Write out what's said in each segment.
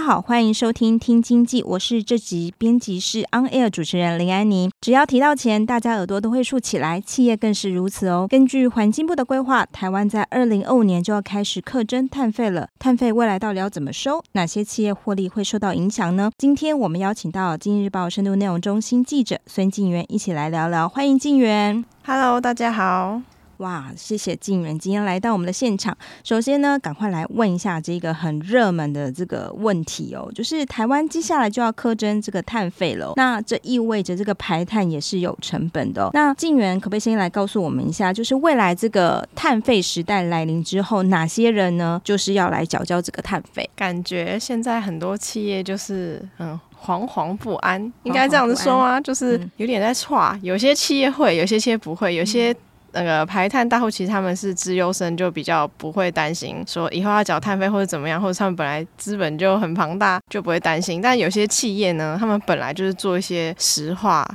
好，欢迎收听《听经济》，我是这集编辑室 On Air 主持人林安妮。只要提到钱，大家耳朵都会竖起来，企业更是如此哦。根据环境部的规划，台湾在二零二五年就要开始课征碳费了。碳费未来到底要怎么收？哪些企业获利会受到影响呢？今天我们邀请到《经济日报》深度内容中心记者孙静源一起来聊聊。欢迎静源。Hello，大家好。哇，谢谢静媛今天来到我们的现场。首先呢，赶快来问一下这个很热门的这个问题哦，就是台湾接下来就要苛征这个碳费了，那这意味着这个排碳也是有成本的哦。那静源可不可以先来告诉我们一下，就是未来这个碳费时代来临之后，哪些人呢就是要来缴交这个碳费？感觉现在很多企业就是嗯惶惶不安，应该这样子说吗？就是有点在剉，有些企业会，有些企业不会，有些。那个排碳大户其实他们是资优生，就比较不会担心说以后要缴碳费或者怎么样，或者他们本来资本就很庞大，就不会担心。但有些企业呢，他们本来就是做一些石化，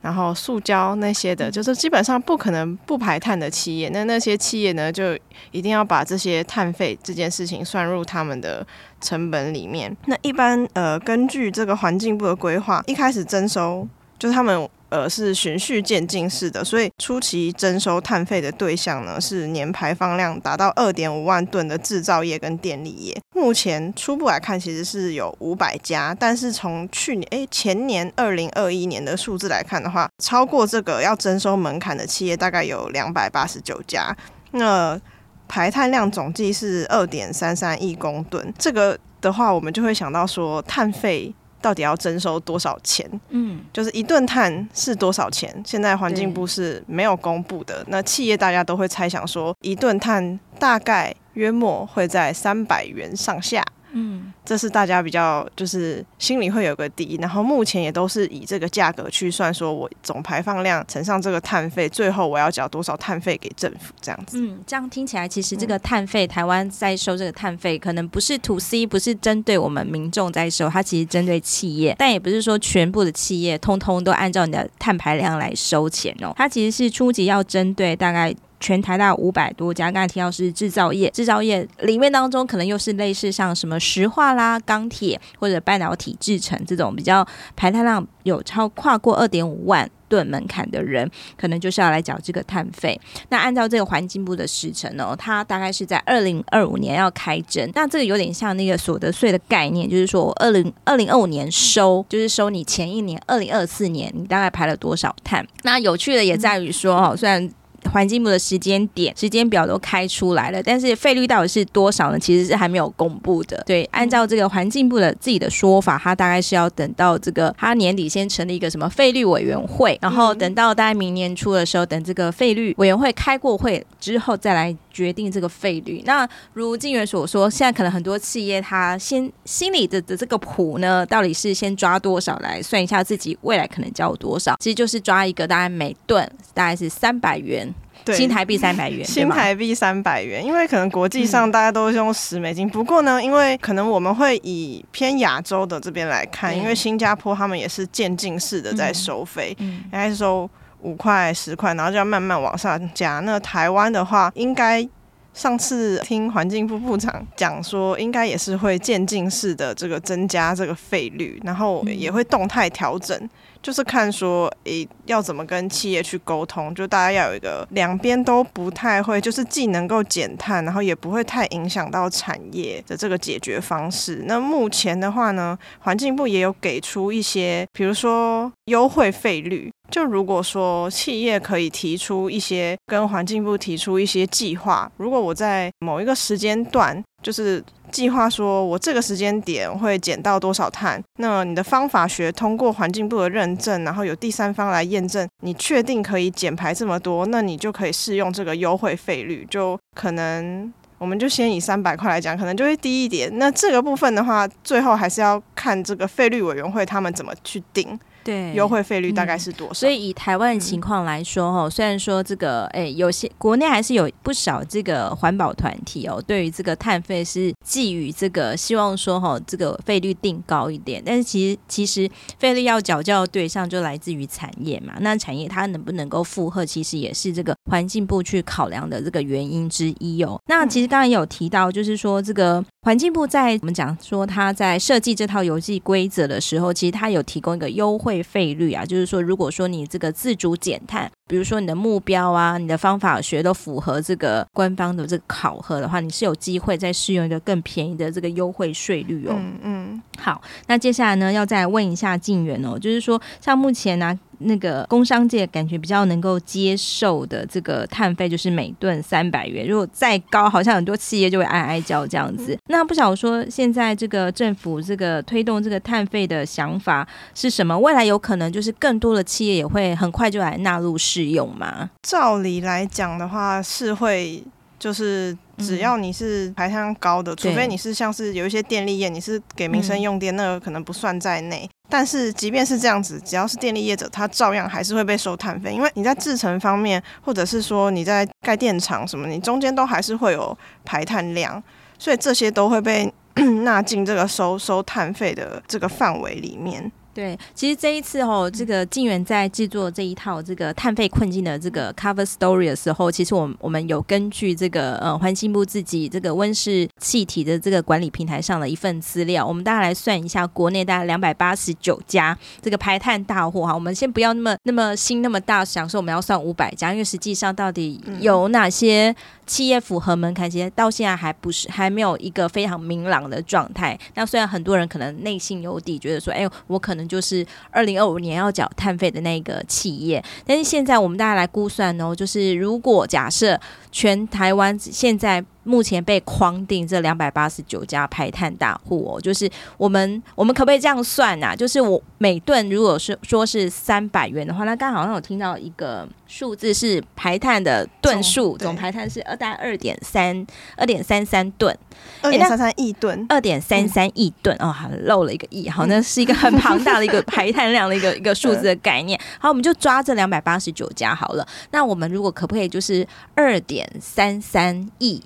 然后塑胶那些的，就是基本上不可能不排碳的企业。那那些企业呢，就一定要把这些碳费这件事情算入他们的成本里面。那一般呃，根据这个环境部的规划，一开始征收就是他们。呃，是循序渐进式的，所以初期征收碳费的对象呢，是年排放量达到二点五万吨的制造业跟电力业。目前初步来看，其实是有五百家，但是从去年诶前年二零二一年的数字来看的话，超过这个要征收门槛的企业大概有两百八十九家。那排碳量总计是二点三三亿公吨，这个的话，我们就会想到说碳费。到底要征收多少钱？嗯，就是一顿碳是多少钱？现在环境部是没有公布的。那企业大家都会猜想说，一顿碳大概约莫会在三百元上下。嗯，这是大家比较就是心里会有个底，然后目前也都是以这个价格去算，说我总排放量乘上这个碳费，最后我要缴多少碳费给政府这样子。嗯，这样听起来，其实这个碳费，台湾在收这个碳费，可能不是 to C，不是针对我们民众在收，它其实针对企业，但也不是说全部的企业通通都按照你的碳排量来收钱哦，它其实是初级要针对大概。全台大五百多家，刚才提到是制造业，制造业里面当中可能又是类似像什么石化啦、钢铁或者半导体制成这种比较排碳量有超跨过二点五万吨门槛的人，可能就是要来缴这个碳费。那按照这个环境部的时程呢，它大概是在二零二五年要开征。那这个有点像那个所得税的概念，就是说二零二零二五年收，就是收你前一年二零二四年你大概排了多少碳。那有趣的也在于说哦，虽然。环境部的时间点、时间表都开出来了，但是费率到底是多少呢？其实是还没有公布的。对，按照这个环境部的自己的说法，他大概是要等到这个他年底先成立一个什么费率委员会，然后等到大概明年初的时候，等这个费率委员会开过会之后再来决定这个费率。那如静源所说，现在可能很多企业他先心里的的这个谱呢，到底是先抓多少来算一下自己未来可能交多少？其实就是抓一个大概每吨大概是三百元。对，新台币三百元，新台币三百元，因为可能国际上大家都是用十美金，嗯，不过呢，因为可能我们会以偏亚洲的这边来看，因为新加坡他们也是渐进式的在收费，应该是收五块十块，然后就要慢慢往上加。那台湾的话，应该上次听环境部部长讲说，应该也是会渐进式的这个增加这个费率，然后也会动态调整。就是看说，诶、要怎么跟企业去沟通，就大家要有一个两边都不太会，就是既能够减碳，然后也不会太影响到产业的这个解决方式。那目前的话呢，环境部也有给出一些，比如说优惠费率，就如果说企业可以提出一些跟环境部提出一些计划，如果我在某一个时间段，就是。计划说，我这个时间点会减到多少碳？那你的方法学通过环境部的认证，然后有第三方来验证，你确定可以减排这么多，那你就可以适用这个优惠费率。就可能，我们就先以三百块来讲，可能就会低一点。那这个部分的话，最后还是要看这个费率委员会他们怎么去定。对，优惠费率大概是多少？嗯、所以以台湾的情况来说，哈、嗯，虽然说这个，哎，有些国内还是有不少这个环保团体哦，对于这个碳费是寄予这个希望说，哈，这个费率定高一点。但是其实其实费率要缴交的对象就来自于产业嘛，那产业它能不能够负荷，其实也是这个环境部去考量的这个原因之一哦。那其实刚才有提到，就是说这个。环境部在我们讲说，他在设计这套游戏规则的时候，其实他有提供一个优惠费率啊，就是说，如果说你这个自主减碳，比如说你的目标啊、你的方法学都符合这个官方的这个考核的话，你是有机会再适用一个更便宜的这个优惠税率哦。嗯嗯。好，那接下来呢，要再问一下静远哦，就是说，像目前呢、啊。那个工商界感觉比较能够接受的这个碳费就是每吨三百元，如果再高，好像很多企业就会哀哀叫这样子。那不晓得说现在这个政府这个推动这个碳费的想法是什么？未来有可能就是更多的企业也会很快就来纳入适用吗？照理来讲的话是会，就是只要你是排碳量高的，嗯，除非你是像是有一些电力业，你是给民生用电，嗯，那个可能不算在内。但是即便是这样子，只要是电力业者，他照样还是会被收碳费，因为你在制程方面，或者是说你在盖电厂什么，你中间都还是会有排碳量，所以这些都会被 纳进这个收收碳费的这个范围里面。对，其实这一次哦，这个静源在制作这一套这个碳费困境的这个 cover story 的时候，其实我们我们有根据这个呃环境部自己这个温室气体的这个管理平台上的一份资料，我们大家来算一下，国内大概两百八十九家这个排碳大户哈，我们先不要那么那么心那么大，想说我们要算五百家，因为实际上到底有哪些企业符合门槛，其实到现在还不是还没有一个非常明朗的状态。那虽然很多人可能内心有底，觉得说，哎，我可能。就是二零二五年要缴碳费的那个企业，但是现在我们大家来估算哦，就是如果假设全台湾现在。目前被框定这两百八十九家排碳大户哦，就是我们我们可不可以这样算呐、啊？就是我每吨如果是说是三百元的话，那刚好像有听到一个数字是排碳的吨数，总排碳是二大概二点三二点三三吨，二点三三亿吨，二点三三亿吨哦，好漏了一个亿，好，那是一个很庞大的一个排碳量的一个 一个数字的概念。好，我们就抓这两百八十九家好了。那我们如果可不可以就是二点三三亿？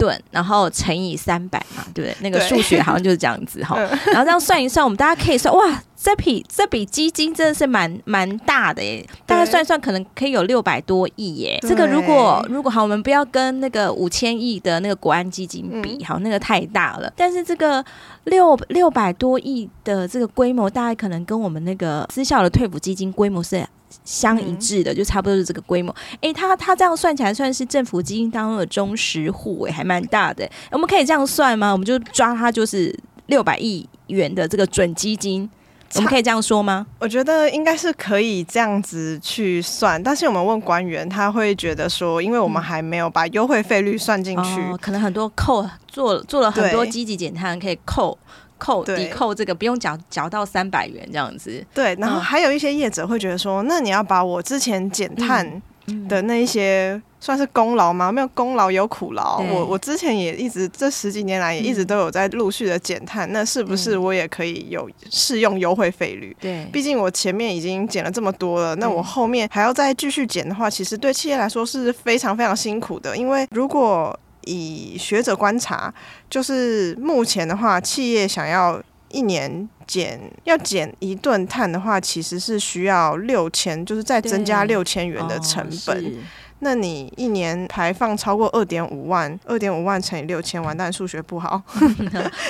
吨，然后乘以三百嘛，对不对？那个数学好像就是这样子哈。然后这样算一算，我们大家可以算，哇，这笔这笔基金真的是蛮蛮大的耶。大概算一算，可能可以有六百多亿耶。这个如果如果好，我们不要跟那个五千亿的那个国安基金比，好，那个太大了。但是这个六六百多亿的这个规模，大概可能跟我们那个私校的退补基金规模是。相一致的，就差不多是这个规模。哎、欸，他他这样算起来算是政府基金当中的中实户，哎，还蛮大的。我们可以这样算吗？我们就抓他就是六百亿元的这个准基金，我们可以这样说吗？我觉得应该是可以这样子去算，但是我们问官员，他会觉得说，因为我们还没有把优惠费率算进去、哦，可能很多扣做做了很多积极减碳可以扣。扣抵扣这个不用缴缴到三百元这样子，对。然后还有一些业者会觉得说，嗯、那你要把我之前减碳的那一些算是功劳吗？没有功劳有苦劳。我我之前也一直这十几年来也一直都有在陆续的减碳、嗯，那是不是我也可以有适用优惠费率？对，毕竟我前面已经减了这么多了，那我后面还要再继续减的话，其实对企业来说是非常非常辛苦的，因为如果。以学者观察，就是目前的话，企业想要一年减要减一吨碳的话，其实是需要六千，就是再增加六千元的成本。那你一年排放超过二点五万，二点五万乘以六千万，但数学不好，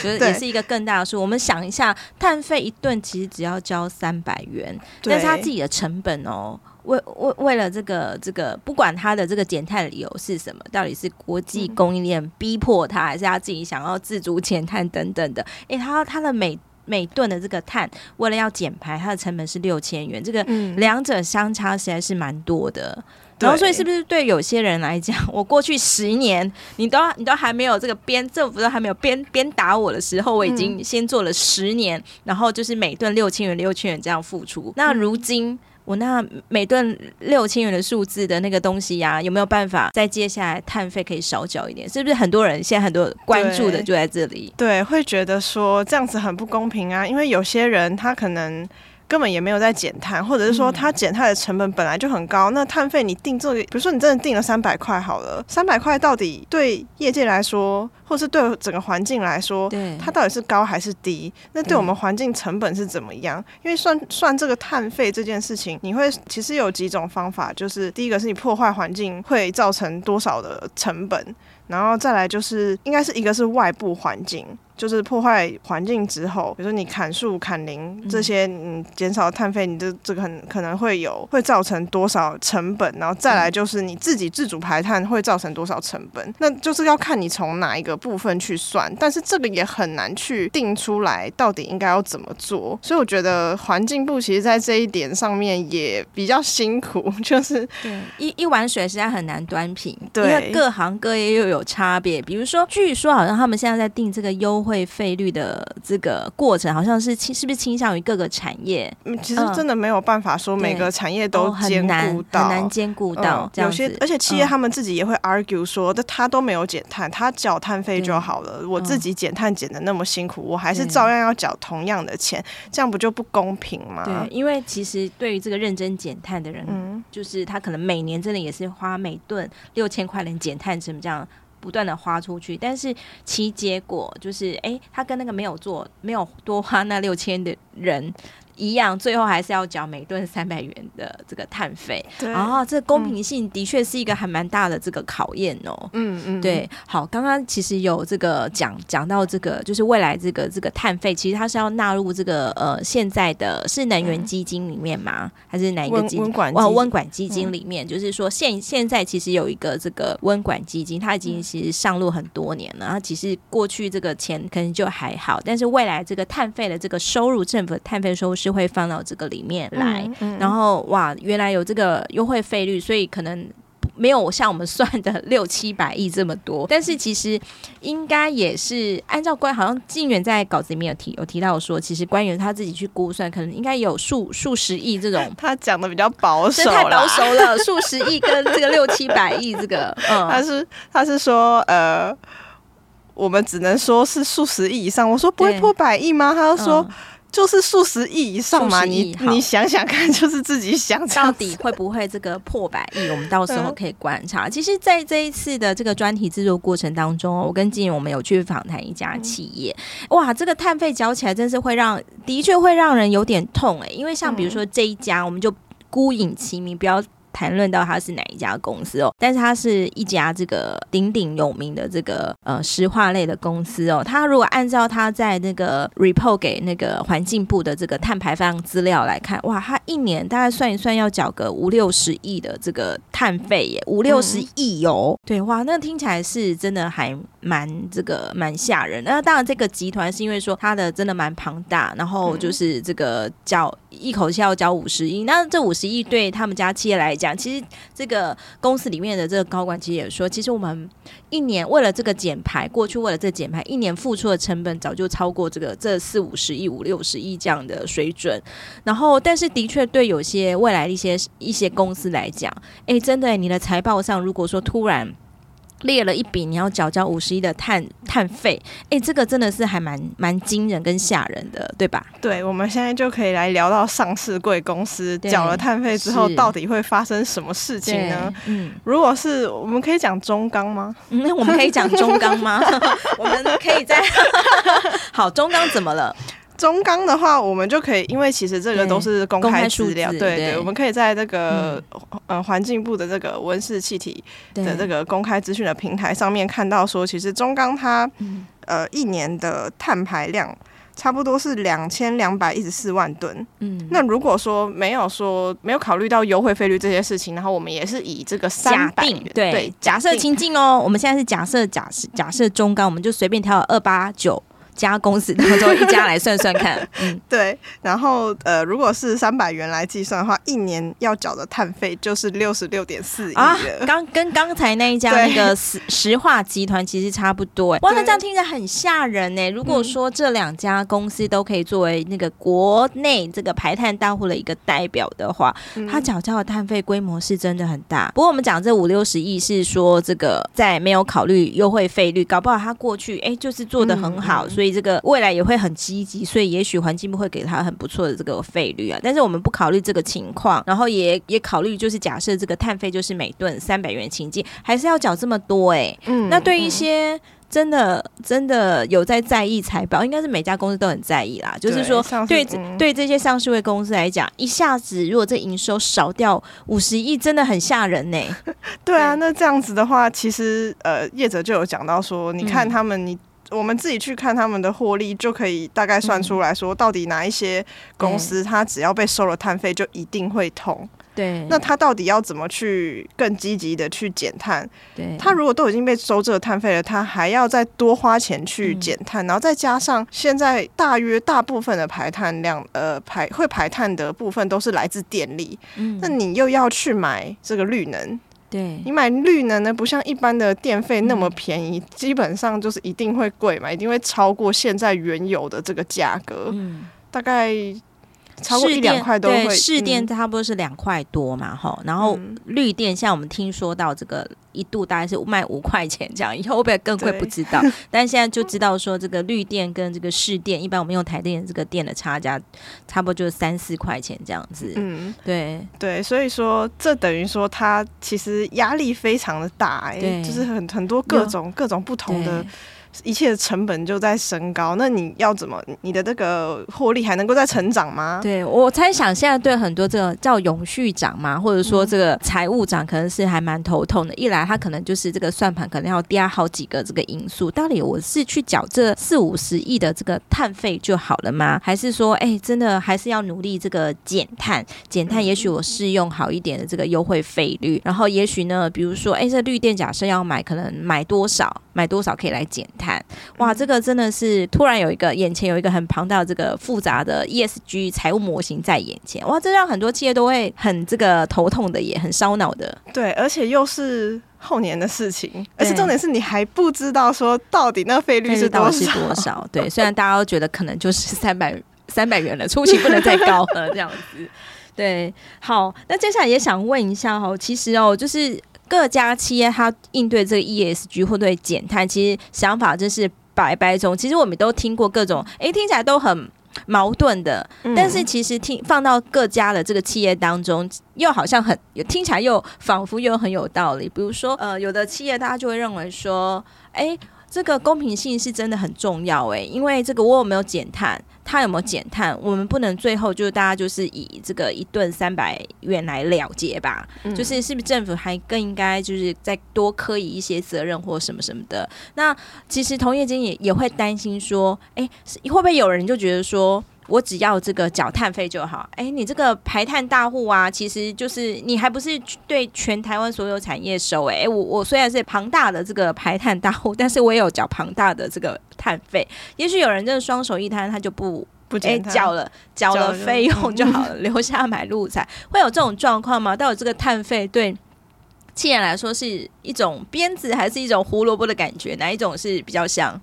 觉 得也是一个更大的数。我们想一下，碳费一顿其实只要交三百元，但是他自己的成本哦。为为为了这个这个，不管他的这个减碳理由是什么，到底是国际供应链逼迫他，还是他自己想要自主减碳等等的？诶，他他的每每吨的这个碳，为了要减排，它的成本是六千元，这个两者相差实在是蛮多的。嗯、然后，所以是不是对有些人来讲，我过去十年，你都你都还没有这个鞭政府都还没有鞭鞭打我的时候，我已经先做了十年，嗯、然后就是每顿六千元六千元这样付出。那如今。我那每顿六千元的数字的那个东西呀、啊，有没有办法在接下来碳费可以少缴一点？是不是很多人现在很多关注的就在这里？对，会觉得说这样子很不公平啊，因为有些人他可能。根本也没有在减碳，或者是说它减碳的成本本来就很高。嗯、那碳费你定这个，比如说你真的定了三百块好了，三百块到底对业界来说，或是对整个环境来说，对它到底是高还是低？那对我们环境成本是怎么样？因为算算这个碳费这件事情，你会其实有几种方法，就是第一个是你破坏环境会造成多少的成本，然后再来就是应该是一个是外部环境。就是破坏环境之后，比如说你砍树、砍林这些，嗯，减少碳费，你这这个很可能会有会造成多少成本，然后再来就是你自己自主排碳会造成多少成本，那就是要看你从哪一个部分去算，但是这个也很难去定出来到底应该要怎么做，所以我觉得环境部其实在这一点上面也比较辛苦，就是对一一碗水实在很难端平，对，因为各行各业又有差别，比如说据说好像他们现在在定这个优惠。费率的这个过程，好像是倾是不是倾向于各个产业？嗯，其实真的没有办法说每个产业都兼顾到，很难兼顾到。有些而且企业他们自己也会 argue 说，那他都没有减碳，他缴碳费就好了。我自己减碳减的那么辛苦，我还是照样要缴同样的钱，这样不就不公平吗？对，因为其实对于这个认真减碳的人，嗯，就是他可能每年真的也是花每吨六千块钱减碳什么这样。不断的花出去，但是其结果就是，哎、欸，他跟那个没有做、没有多花那六千的人。一样，最后还是要缴每吨三百元的这个碳费。对，然后这公平性的确是一个还蛮大的这个考验哦。嗯嗯，对。好，刚刚其实有这个讲讲到这个，就是未来这个这个碳费，其实它是要纳入这个呃现在的是能源基金里面吗？嗯、还是哪一个基金？温管温管基金里面，嗯、就是说现现在其实有一个这个温管基金，它已经其实上路很多年了。然后其实过去这个钱可能就还好，但是未来这个碳费的这个收入，政府的碳费收入是。会放到这个里面来，嗯。嗯、然后哇，原来有这个优惠费率，所以可能没有像我们算的 六七百亿这么多，但是其实应该也是按照官，好像晋远在稿子里面有提有提到说，其实官员他自己去估算，可能应该有数数十亿这种，他讲的比较保守，太保守了，数十亿跟这个六七百亿这个，嗯，他是他是说呃，我们只能说是数十亿以上，我说不会破百亿吗？他就说。嗯就是数十亿以上嘛，你你想想看，就是自己想到底会不会这个破百亿，我们到时候可以观察。其实，在这一次的这个专题制作过程当中，我跟金莹我们有去访谈一家企业，哇，这个碳费缴起来真是会让，的确会让人有点痛诶、欸，因为像比如说这一家，我们就孤影其名，不要。谈论到它是哪一家公司哦，但是它是一家这个鼎鼎有名的这个呃石化类的公司哦。它如果按照它在那个 report 给那个环境部的这个碳排放资料来看，哇，它一年大概算一算要缴个五六十亿的这个碳费耶，五六十亿哦。对，哇，那听起来是真的还蛮这个蛮吓人。那当然，这个集团是因为说它的真的蛮庞大，然后就是这个缴一口气要缴五十亿，那这五十亿对他们家企业来讲，其实这个公司里面的这个高管其实也说，其实我们一年为了这个减排，过去为了这个减排，一年付出的成本早就超过这个这四五十亿、五六十亿这样的水准。然后，但是的确对有些未来的一些一些公司来讲，哎，真的，你的财报上如果说突然。列了一笔，你要缴交五十亿的碳碳费，哎、欸，这个真的是还蛮蛮惊人跟吓人的，对吧？对，我们现在就可以来聊到上市贵公司缴了碳费之后，到底会发生什么事情呢？嗯，如果是我们可以讲中钢吗？那、嗯、我们可以讲中钢吗？我们可以在 好中钢怎么了？中钢的话，我们就可以，因为其实这个都是公开资料，对对，对，我们可以在这个呃环境部的这个温室气体的这个公开资讯的平台上面看到说，其实中钢它呃一年的碳排量。差不多是两千两百一十四万吨。嗯，那如果说没有说没有考虑到优惠费率这些事情，然后我们也是以这个假定对，对假设情境哦，我们现在是假设假设假设中钢，我们就随便挑二八九。家公司当中一家来算算看，嗯，对，然后呃，如果是三百元来计算的话，一年要缴的碳费就是六十六点四亿啊，刚跟刚才那一家那个石石化集团其实差不多，哇，那这样听起来很吓人呢。如果说这两家公司都可以作为那个国内这个排碳大户的一个代表的话，他缴交的碳费规模是真的很大。不过我们讲这五六十亿是说这个在没有考虑优惠费率，搞不好他过去哎就是做的很好，所以。这个未来也会很积极，所以也许环境部会给他很不错的这个费率啊。但是我们不考虑这个情况，然后也也考虑就是假设这个碳费就是每吨三百元情境，还是要缴这么多哎、欸。嗯，那对一些真的真的有在在意财报，应该是每家公司都很在意啦。就是说对，对、这些上市位公司来讲，一下子如果这营收少掉五十亿，真的很吓人呢、欸。对啊，那这样子的话，其实呃业者就有讲到说，你看他们你。我们自己去看他们的获利，就可以大概算出来说，到底哪一些公司，它只要被收了碳费，就一定会痛。对，那它到底要怎么去更积极的去减碳？对，他如果都已经被收这个碳费了，它还要再多花钱去减碳，然后再加上现在大约大部分的排碳量，呃，排会排碳的部分都是来自电力。嗯，那你又要去买这个绿能。对，你买绿能呢，不像一般的电费那么便宜，嗯，基本上就是一定会贵嘛，一定会超过现在原有的这个价格，嗯，大概。超过一两块都会，市电差不多是两块多嘛，哈、嗯，然后绿电像我们听说到这个一度大概是卖五块钱这样，以后会不会更贵不知道，但现在就知道说这个绿电跟这个市电，一般我们用台电这个电的差价，差不多就是三四块钱这样子，嗯，对。对，所以说这等于说它其实压力非常的大，哎，就是很很多各种各种不同的。一切的成本就在升高，那你要怎么？你的这个获利还能够再成长吗？对，我猜想，现在对很多这个叫永续长嘛，或者说这个财务长，可能是还蛮头痛的。一来，他可能就是这个算盘可能要压好几个这个因素。到底我是去缴这四五十亿的这个碳费就好了吗？还是说，哎，真的还是要努力这个减碳？减碳，也许我适用好一点的这个优惠费率。然后，也许呢，比如说，哎，这绿电假设要买，可能买多少？买多少可以来减碳？哇，这个真的是突然有一个眼前有一个很庞大的这个复杂的 ESG 财务模型在眼前，哇，这让很多企业都会很这个头痛的，也很烧脑的。对，而且又是后年的事情，而且重点是你还不知道说到底那个费率是多少，是多少？对，虽然大家都觉得可能就是三 百三百元了，出期不能再高了这样子。对，好，那接下来也想问一下哈，其实哦，就是。各家企业它应对这个 ESG 或对减碳，其实想法真是百百种。其实我们都听过各种，诶，听起来都很矛盾的。但是其实听放到各家的这个企业当中，又好像很听起来又仿佛又很有道理。比如说，呃，有的企业大家就会认为说，诶。这个公平性是真的很重要诶，因为这个我有没有减碳，他有没有减碳，我们不能最后就是大家就是以这个一顿三百元来了结吧？嗯、就是是不是政府还更应该就是再多科以一些责任或什么什么的？那其实同业间也也会担心说，诶，会不会有人就觉得说？我只要这个缴碳费就好。哎，你这个排碳大户啊，其实就是你还不是对全台湾所有产业收。哎，我我虽然是庞大的这个排碳大户，但是我也有缴庞大的这个碳费。也许有人真的双手一摊，他就不不哎缴了缴了费用就好了，留下买路财。会有这种状况吗？到底这个碳费对企业来说是一种鞭子，还是一种胡萝卜的感觉？哪一种是比较像？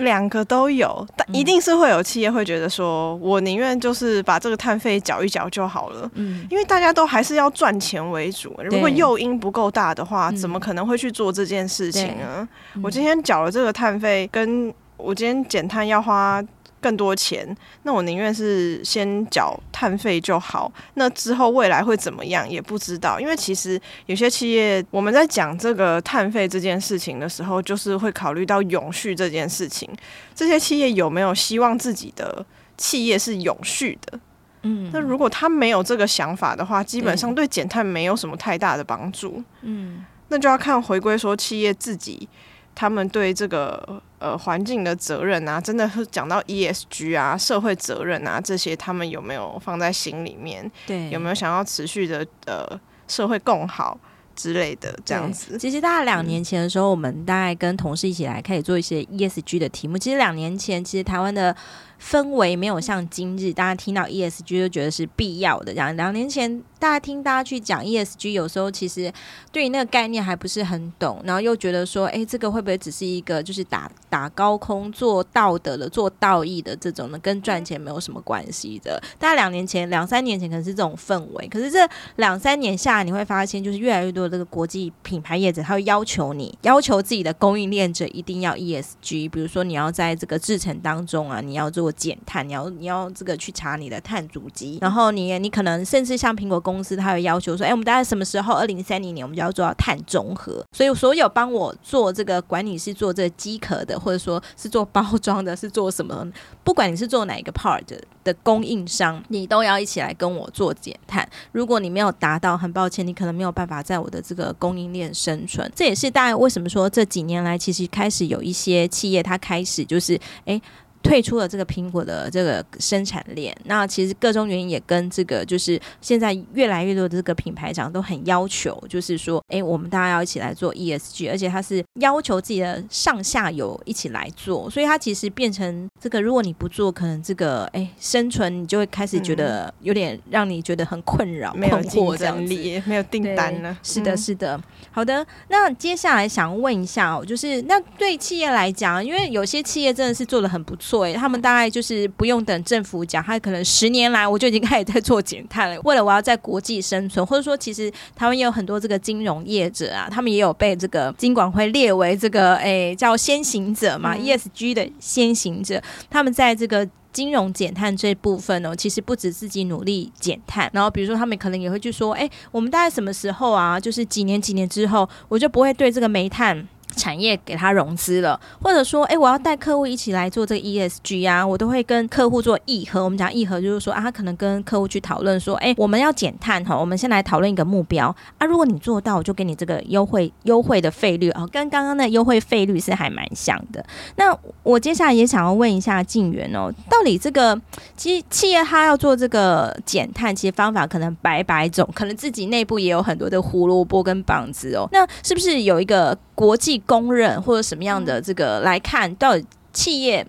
两个都有，但一定是会有企业会觉得说，我宁愿就是把这个碳费缴一缴就好了。嗯，因为大家都还是要赚钱为主。如果诱因不够大的话，怎么可能会去做这件事情呢？我今天缴了这个碳费，跟我今天减碳要花更多钱，那我宁愿是先缴碳费就好。那之后未来会怎么样也不知道，因为其实有些企业我们在讲这个碳费这件事情的时候，就是会考虑到永续这件事情。这些企业有没有希望自己的企业是永续的？嗯，那如果他没有这个想法的话，基本上对减碳没有什么太大的帮助。嗯，那就要看回归说企业自己。他们对这个呃环境的责任啊，真的是讲到 ESG 啊，社会责任啊这些，他们有没有放在心里面？对，有没有想要持续的呃社会共好之类的这样子？其实大概两年前的时候，嗯、我们大概跟同事一起来开始做一些 ESG 的题目。其实两年前，其实台湾的。氛围没有像今日，大家听到 ESG 就觉得是必要的。两两年前，大家听大家去讲 ESG，有时候其实对于那个概念还不是很懂，然后又觉得说，哎，这个会不会只是一个就是打打高空做道德的、做道义的这种呢？跟赚钱没有什么关系的。大概两年前、两三年前可能是这种氛围，可是这两三年下来，你会发现，就是越来越多的这个国际品牌业者，他会要求你，要求自己的供应链者一定要 ESG，比如说你要在这个制程当中啊，你要做。减碳，你要你要这个去查你的碳足迹，然后你你可能甚至像苹果公公司，它会要求说，哎，我们大概什么时候？二零三零年我们就要做到碳中和。所以所有帮我做这个，管你是做这个机壳的，或者说是做包装的，是做什么？不管你是做哪一个 part 的供应商，你都要一起来跟我做减碳。如果你没有达到，很抱歉，你可能没有办法在我的这个供应链生存。这也是大概为什么说这几年来，其实开始有一些企业，它开始就是哎。退出了这个苹果的这个生产链，那其实各种原因也跟这个就是现在越来越多的这个品牌厂都很要求，就是说，哎，我们大家要一起来做 ESG，而且它是要求自己的上下游一起来做，所以它其实变成这个，如果你不做，可能这个哎生存你就会开始觉得有点让你觉得很困扰、没有困惑这样子，没有订单了。是的，是的。好的，那接下来想问一下哦，就是那对企业来讲，因为有些企业真的是做的很不错。所以他们大概就是不用等政府讲，他可能十年来我就已经开始在做减碳了。为了我要在国际生存，或者说其实台湾也有很多这个金融业者啊，他们也有被这个金管会列为这个诶、欸、叫先行者嘛、嗯、，ESG 的先行者。他们在这个金融减碳这部分呢、喔，其实不止自己努力减碳，然后比如说他们可能也会去说，哎、欸，我们大概什么时候啊？就是几年几年之后，我就不会对这个煤炭。产业给他融资了，或者说，哎，我要带客户一起来做这个 ESG 啊，我都会跟客户做议和。我们讲议和，就是说啊，他可能跟客户去讨论说，哎，我们要减碳哈，我们先来讨论一个目标啊。如果你做到，我就给你这个优惠优惠的费率啊，跟刚刚那优惠费率是还蛮像的。那我接下来也想要问一下静媛哦，到底这个其实企业他要做这个减碳，其实方法可能百百种，可能自己内部也有很多的胡萝卜跟棒子哦。那是不是有一个国际公认或者什么样的这个来看，到底企业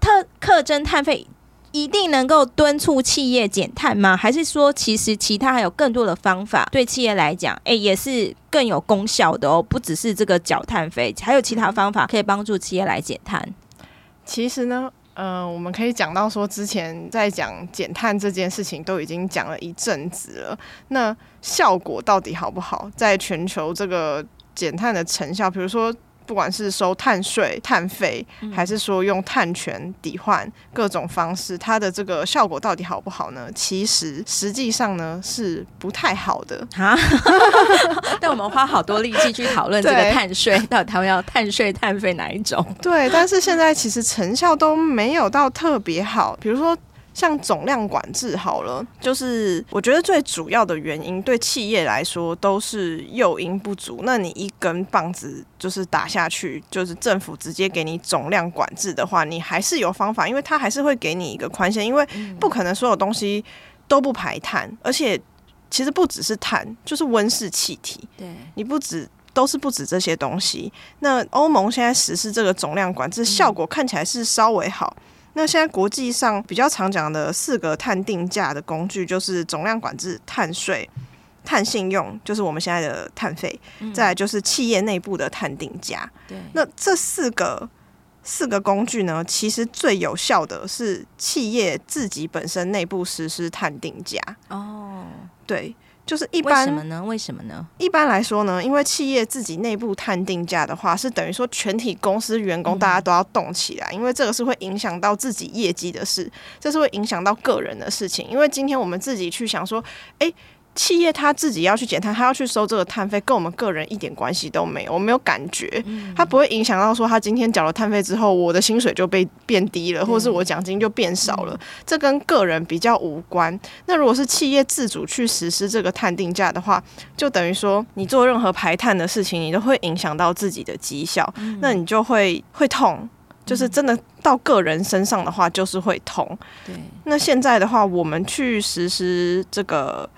特课征碳费一定能够敦促企业减碳吗？还是说，其实其他还有更多的方法对企业来讲，哎、欸，也是更有功效的哦？不只是这个缴碳费，还有其他方法可以帮助企业来减碳。其实呢，嗯、呃，我们可以讲到说，之前在讲减碳这件事情都已经讲了一阵子了，那效果到底好不好？在全球这个。减碳的成效，比如说，不管是收碳税、碳费，还是说用碳权抵换各种方式，它的这个效果到底好不好呢？其实实际上呢是不太好的啊。但我们花好多力气去讨论这个碳税，到底他们要碳税、碳费哪一种？对，但是现在其实成效都没有到特别好，比如说。像总量管制好了，就是我觉得最主要的原因，对企业来说都是诱因不足。那你一根棒子就是打下去，就是政府直接给你总量管制的话，你还是有方法，因为它还是会给你一个宽限，因为不可能所有东西都不排碳，而且其实不只是碳，就是温室气体。对，你不止都是不止这些东西。那欧盟现在实施这个总量管制，效果看起来是稍微好。那现在国际上比较常讲的四个碳定价的工具，就是总量管制、碳税、碳信用，就是我们现在的碳费，再来就是企业内部的碳定价。对，那这四个四个工具呢，其实最有效的是企业自己本身内部实施碳定价。哦，对，就是一般为什么呢？为什么呢？一般来说呢，因为企业自己内部探定价的话，是等于说全体公司员工大家都要动起来，嗯、因为这个是会影响到自己业绩的事，这是会影响到个人的事情。因为今天我们自己去想说，哎。企业他自己要去减碳，他要去收这个碳费，跟我们个人一点关系都没有，我没有感觉，他不会影响到说他今天缴了碳费之后，我的薪水就被变低了，或者是我奖金就变少了，这跟个人比较无关。那如果是企业自主去实施这个碳定价的话，就等于说你做任何排碳的事情，你都会影响到自己的绩效，那你就会会痛，就是真的到个人身上的话，就是会痛。对，那现在的话，我们去实施这个。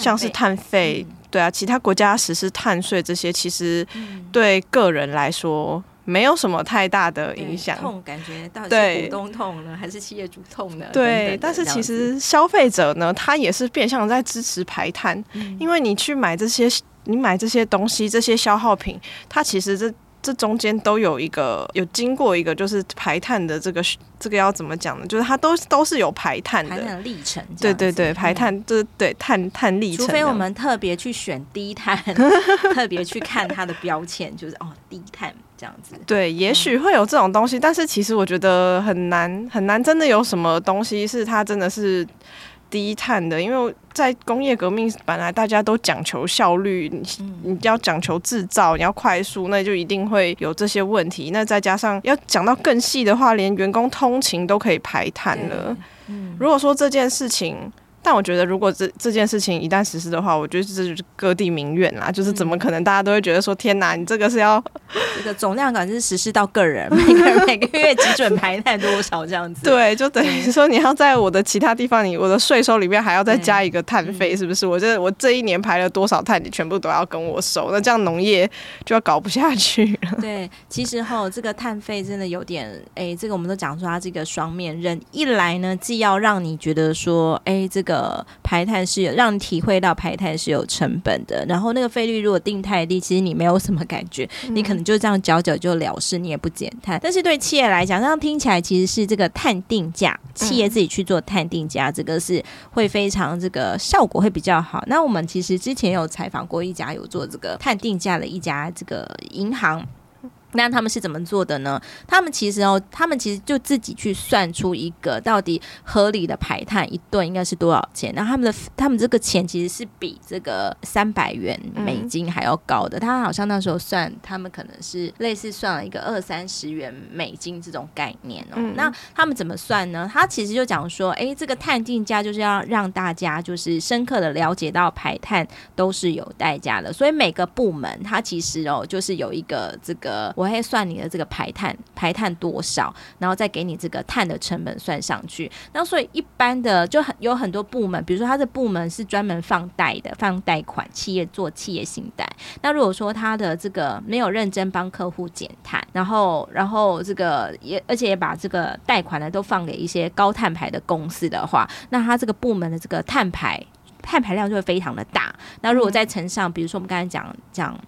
像是碳费，对啊，其他国家实施碳税这些，其实对个人来说没有什么太大的影响。痛，感觉到底是股东痛呢，还是企业主痛呢？对，但是其实消费者呢，他也是变相在支持排碳，因为你去买这些，你买这些东西，这些消耗品，它其实这。这中间都有一个有经过一个就是排碳的这个这个要怎么讲呢？就是它都都是有排碳的，排碳的历程。对对对，排碳就是对碳碳历程。除非我们特别去选低碳，特别去看它的标签，就是哦低碳这样子。对，也许会有这种东西，嗯、但是其实我觉得很难很难，真的有什么东西是它真的是。低碳的，因为在工业革命本来大家都讲求效率，你你要讲求制造，你要快速，那就一定会有这些问题。那再加上要讲到更细的话，连员工通勤都可以排碳了。如果说这件事情。但我觉得，如果这这件事情一旦实施的话，我觉得这就是各地民怨啦。就是怎么可能大家都会觉得说，天哪，你这个是要这个总量感是实施到个人，每个人每个月基准排碳多少这样子？对，就等于说你要在我的其他地方，你我的税收里面还要再加一个碳费，是不是？我这我这一年排了多少碳，你全部都要跟我收，那这样农业就要搞不下去了。对，其实哈，这个碳费真的有点，哎、欸，这个我们都讲说它这个双面刃，一来呢，既要让你觉得说，哎、欸，这个。呃，排碳是有让你体会到排碳是有成本的，然后那个费率如果定太低，其实你没有什么感觉，嗯、你可能就这样缴缴就了事，你也不减碳。但是对企业来讲，这样听起来其实是这个碳定价，企业自己去做碳定价，这个是会非常这个效果会比较好。那我们其实之前有采访过一家有做这个碳定价的一家这个银行。那他们是怎么做的呢？他们其实哦，他们其实就自己去算出一个到底合理的排碳一顿应该是多少钱。然后他们的他们这个钱其实是比这个三百元美金还要高的。他好像那时候算，他们可能是类似算了一个二三十元美金这种概念哦。那他们怎么算呢？他其实就讲说，哎，这个碳定价就是要让大家就是深刻的了解到排碳都是有代价的。所以每个部门它其实哦，就是有一个这个。我会算你的这个排碳排碳多少，然后再给你这个碳的成本算上去。那所以一般的就很有很多部门，比如说他的部门是专门放贷的，放贷款，企业做企业信贷。那如果说他的这个没有认真帮客户减碳，然后然后这个也而且也把这个贷款呢都放给一些高碳排的公司的话，那他这个部门的这个碳排碳排量就会非常的大。那如果再乘上，比如说我们刚才讲讲。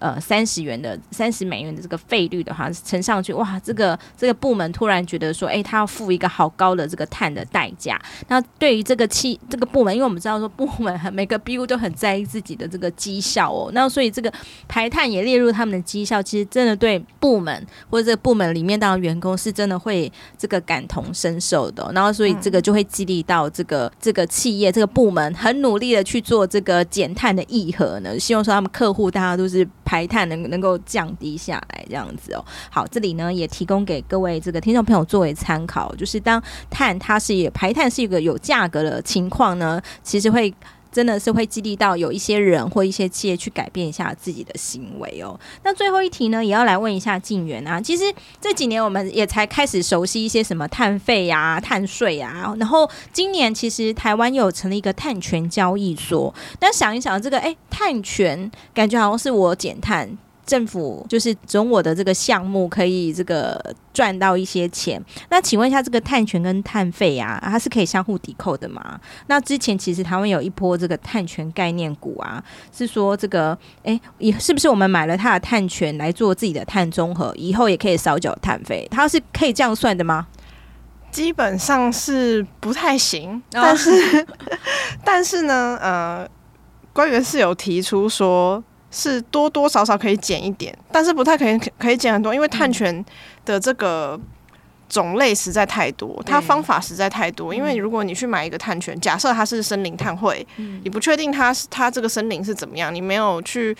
呃，三十元的三十美元的这个费率的话，乘上去，哇，这个这个部门突然觉得说，哎、欸，他要付一个好高的这个碳的代价。那对于这个企这个部门，因为我们知道说部门很每个 BU 都很在意自己的这个绩效哦，那所以这个排碳也列入他们的绩效，其实真的对部门或者这个部门里面当员工是真的会这个感同身受的、哦。然后所以这个就会激励到这个这个企业这个部门很努力的去做这个减碳的议和呢，希望说他们客户大家都是。排碳能能够降低下来，这样子哦。好，这里呢也提供给各位这个听众朋友作为参考，就是当碳它是排碳是一个有价格的情况呢，其实会。真的是会激励到有一些人或一些企业去改变一下自己的行为哦。那最后一题呢，也要来问一下静源啊。其实这几年我们也才开始熟悉一些什么碳费呀、碳税呀。然后今年其实台湾又成立一个碳权交易所。但想一想，这个哎，碳权感觉好像是我减碳。政府就是总我的这个项目可以这个赚到一些钱。那请问一下，这个碳权跟碳费啊，它是可以相互抵扣的吗？那之前其实台湾有一波这个碳权概念股啊，是说这个哎，也是不是我们买了它的碳权来做自己的碳中和，以后也可以少缴碳费？它是可以这样算的吗？基本上是不太行，但是 但是呢，呃。官员是有提出说，是多多少少可以减一点，但是不太可以可以减很多，因为碳权的这个。种类实在太多，它方法实在太多。因为如果你去买一个碳权，假设它是森林碳汇，嗯、你不确定它是它这个森林是怎么样，你没有去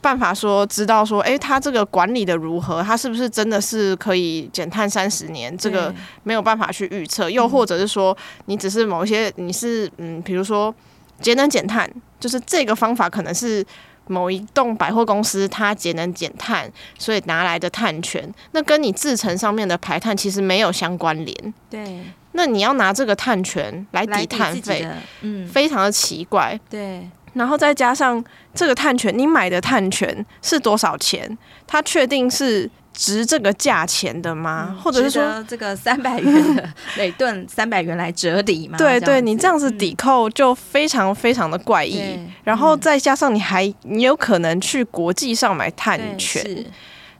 办法说知道说，诶、欸，它这个管理的如何，它是不是真的是可以减碳三十年？这个没有办法去预测。又或者是说，你只是某一些，你是嗯，比如说节能减碳，就是这个方法可能是。某一栋百货公司，它节能减碳，所以拿来的碳权，那跟你制成上面的排碳其实没有相关联。对，那你要拿这个碳权来抵碳费，嗯，非常的奇怪。对，然后再加上这个碳权，你买的碳权是多少钱？它确定是。值这个价钱的吗？嗯、或者是说这个三百元的 每吨三百元来折抵吗？对对，你这样子抵扣就非常非常的怪异。嗯、然后再加上你还你有可能去国际上买碳权，对，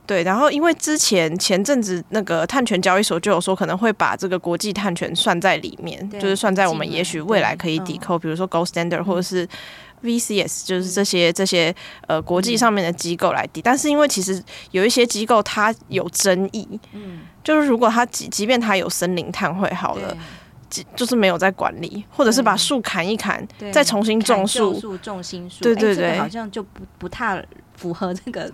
对。然后因为之前前阵子那个碳权交易所就有说可能会把这个国际碳权算在里面，就是算在我们也许未来可以抵扣，比如说 Gold Standard 或者是。VCS 就是这些这些呃国际上面的机构来抵，但是因为其实有一些机构它有争议，嗯，就是如果它即即便它有森林碳汇好了，就是没有在管理，或者是把树砍一砍，再重新种树，种新树，对对对，好像就不不太。符合这个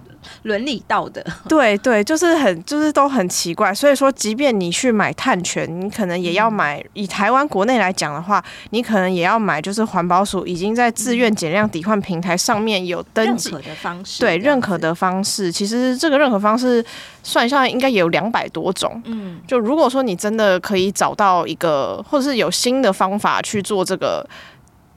伦理道德，对对，就是很就是都很奇怪。所以说，即便你去买碳权，你可能也要买。以台湾国内来讲的话，你可能也要买，就是环保署已经在自愿减量抵换平台上面有登记的方式。对，认可的方式，其实这个认可方式算下来，应该也有两百多种。嗯，就如果说你真的可以找到一个，或者是有新的方法去做这个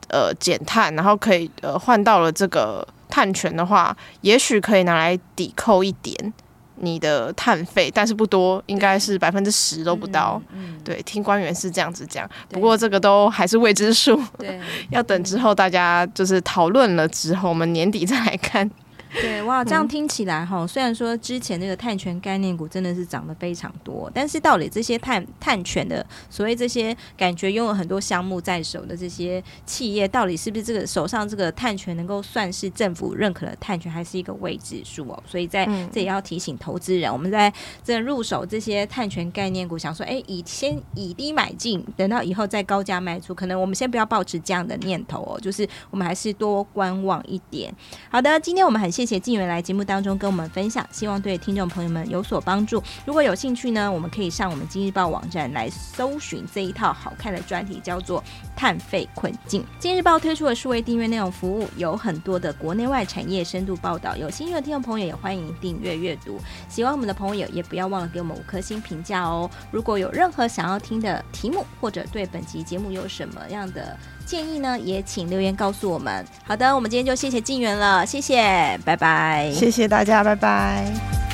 呃减碳，然后可以呃换到了这个。碳权的话，也许可以拿来抵扣一点你的碳费，但是不多，应该是百分之十都不到。嗯，嗯，对，听官员是这样子讲，不过这个都还是未知数，对，要等之后大家就是讨论了之后，我们年底再来看。对哇，这样听起来哈，嗯、虽然说之前那个碳权概念股真的是涨得非常多，但是到底这些碳碳权的所谓这些感觉拥有很多项目在手的这些企业，到底是不是这个手上这个碳权能够算是政府认可的碳权，还是一个未知数哦？所以在这也要提醒投资人，嗯、我们在这入手这些碳权概念股，想说哎，以先以低买进，等到以后再高价卖出，可能我们先不要抱持这样的念头哦，就是我们还是多观望一点。好的，今天我们很谢谢。谢谢静原来节目当中跟我们分享，希望对听众朋友们有所帮助。如果有兴趣呢，我们可以上我们今日报网站来搜寻这一套好看的专题，叫做《碳费困境》。今日报推出的数位订阅内容服务有很多的国内外产业深度报道，有兴趣的听众朋友也欢迎订阅阅读。喜欢我们的朋友也不要忘了给我们五颗星评价哦。如果有任何想要听的题目，或者对本集节目有什么样的建议呢，也请留言告诉我们。好的，我们今天就谢谢静源了，谢谢，拜拜，谢谢大家，拜拜。